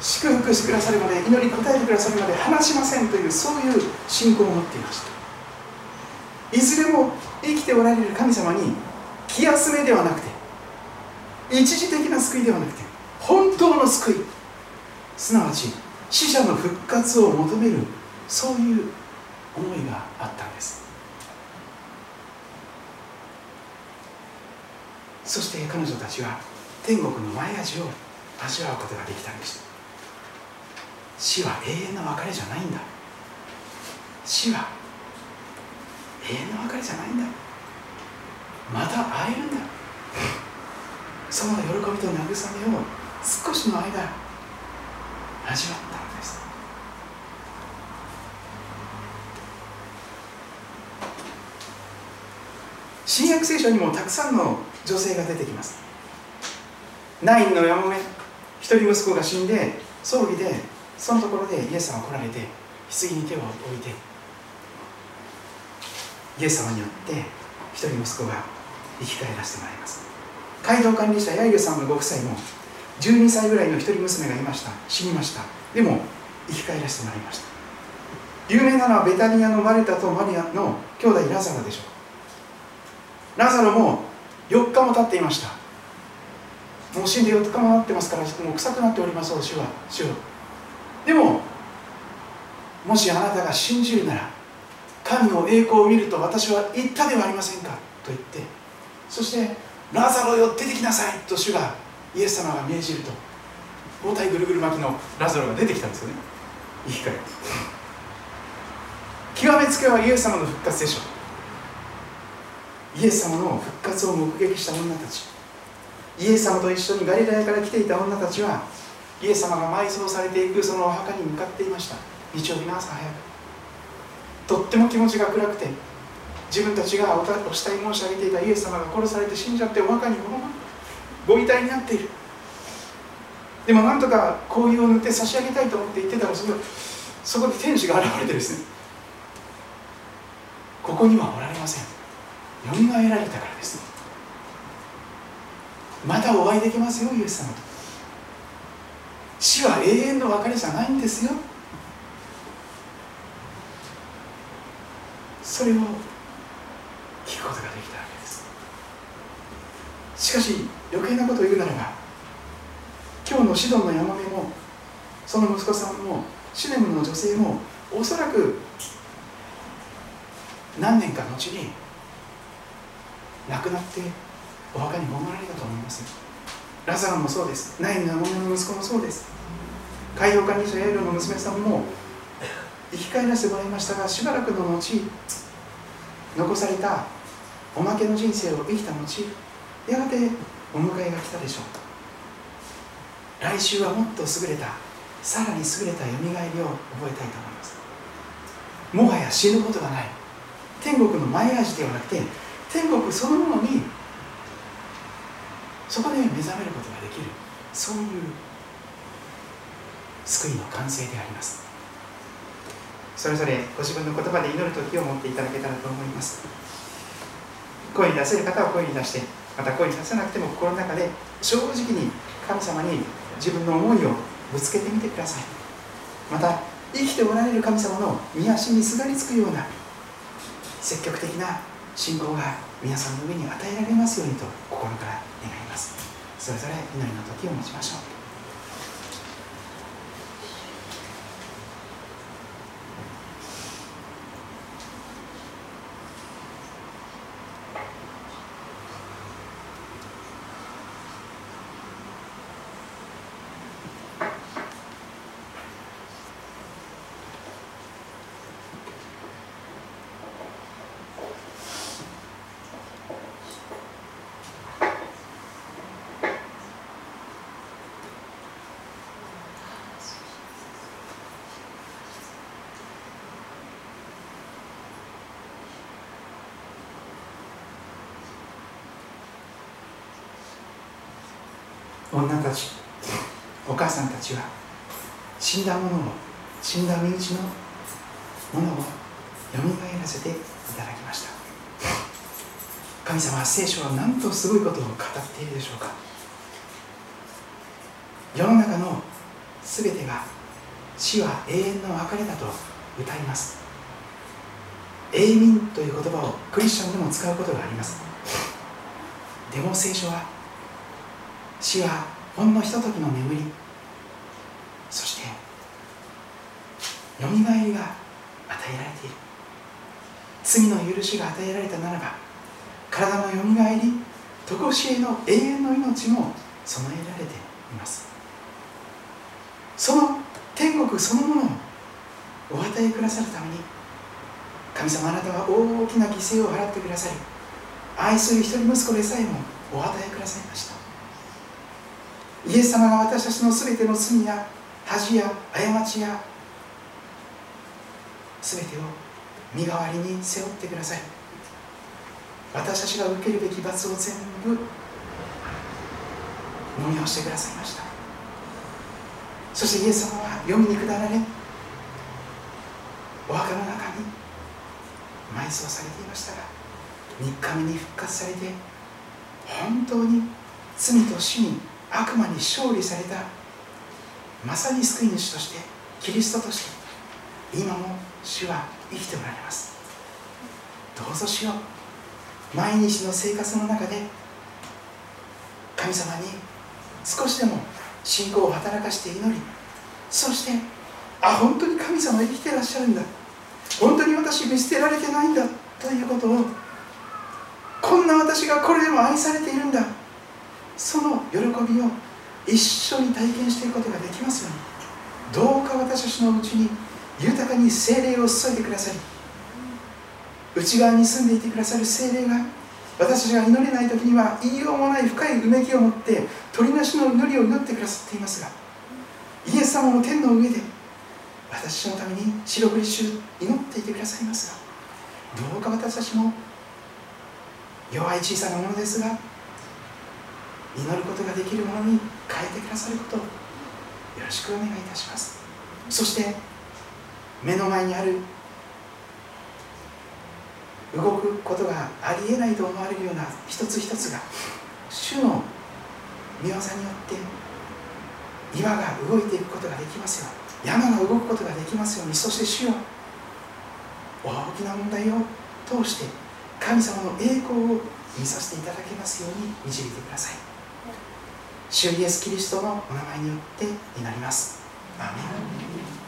祝福してくださるまで祈り答えてくださるまで離しませんというそういう信仰を持っていました。いずれも生きておられる神様に気休めではなくて一時的な救いではなくて本当の救い。すなわち死者の復活を求めるそういう思いがあったんです。そして彼女たちは天国の前味を味わうことができたんでした死は永遠の別れじゃないんだ。死は永遠の別れじゃないんだ。また会えるんだ。その喜びと慰めを少しの間味わったんです。新約聖書にもたくさんの女性が出てきます。ナインの山目一人息子が死んで葬儀でそのところでイエス様が来られて棺に手を置いてイエス様によって一人息子が生き返らせてもらいます。街道管理者ヤイルさんのご夫妻も12歳ぐらいの一人娘がいました。死にました。でも生き返らせてもらいました。有名なのはベタニアのマルタとマリアの兄弟ラザロでしょう。ラザロも4日も経っていました。もう死んで4日も経ってますからもう臭くなっております主は。主はでももしあなたが信じるなら神の栄光を見ると私は言ったではありませんかと言ってそしてラザロよ出てきなさいと主がイエス様が命じると。包帯ぐるぐる巻きのラザロが出てきたんですよね。生き返る極めつけはイエス様の復活でしょう。イエス様の復活を目撃した女たち。イエス様と一緒にガリラヤから来ていた女たちはイエス様が埋葬されていくそのお墓に向かっていました。日曜日の朝早く。とっても気持ちが暗くて自分たちがお慕い申し上げていたイエス様が殺されて死んじゃってお墓にこのままご遺体になっている。でもなんとか香油を塗って差し上げたいと思って言ってたらそこそこで天使が現れてですねここにはおられません。よみがえられたからです。またお会いできますよイエス様と。死は永遠の別れじゃないんですよ。それを聞くことができたわけです。しかし余計なことを言うならば今日のシドンのヤマメもその息子さんもシネムの女性もおそらく何年か後に亡くなってお墓に葬られたと思います。ラザロもそうです。ナインの山の息子もそうです。海洋管理者ヤイロの娘さんも生き返らせてもらいましたがしばらくの後残されたおまけの人生を生きた後やがてお迎えが来たでしょう。来週はもっと優れたさらに優れたよみがえりを覚えたいと思います。もはや死ぬことがない。天国の前味ではなくて天国そのものにそこで目覚めることができる。そういう救いの完成であります。それぞれご自分の言葉で祈る時を持っていただけたらと思います。声に出せる方は声に出してまた声に出せなくても心の中で正直に神様に自分の思いをぶつけてみてください。また生きておられる神様の御足にすがりつくような積極的な信仰が皆さんの上に与えられますようにと心から願います。それぞれ祈りの時を持ちましょう。女たちお母さんたちは死んだものを死んだ身内のものをよみがえらせていただきました。神様は聖書は何とすごいことを語っているでしょうか。世の中の全てが死は永遠の別れだと歌います。永民という言葉をクリスチャンでも使うことがあります。でも聖書は死はほんのひとときの眠り。そしてよみがえりが与えられている。罪の許しが与えられたならば体のよみがえり常しえの永遠の命も備えられています。その天国そのものをお与えくださるために神様あなたは大きな犠牲を払ってくださり愛する一人息子でさえもお与えくださいました。イエス様が私たちの全ての罪や恥や過ちや全てを身代わりに背負ってください。私たちが受けるべき罰を全部飲み干してくださいました。そしてイエス様は読みに下られお墓の中に埋葬されていましたが3日目に復活されて本当に罪と死に悪魔に勝利された。まさに救い主としてキリストとして今も主は生きておられます。どうぞしよう。毎日の生活の中で神様に少しでも信仰を働かして祈りそしてあ本当に神様生きてらっしゃるんだ。本当に私見捨てられてないんだ。ということをこんな私がこれでも愛されているんだ。その喜びを一緒に体験していくことができますように。どうか私たちのうちに豊かに精霊を注いでくださり内側に住んでいてくださる精霊が私たちが祈れない時には言いようもない深いうめきを持って鳥なしの祈りを祈ってくださっていますがイエス様の天の上で私のために白く一周祈っていてくださいますがどうか私たちも弱い小さなものですが祈ることができるものに変えてくださることよろしくお願いいたします。そして目の前にある動くことがありえないと思われるような一つ一つが主の御業によって岩が動いていくことができますよ山が動くことができますようにそして主よ大きな問題を通して神様の栄光を見させていただけますように導いてください。主イエスキリストのお名前によって祈ります。アーメン。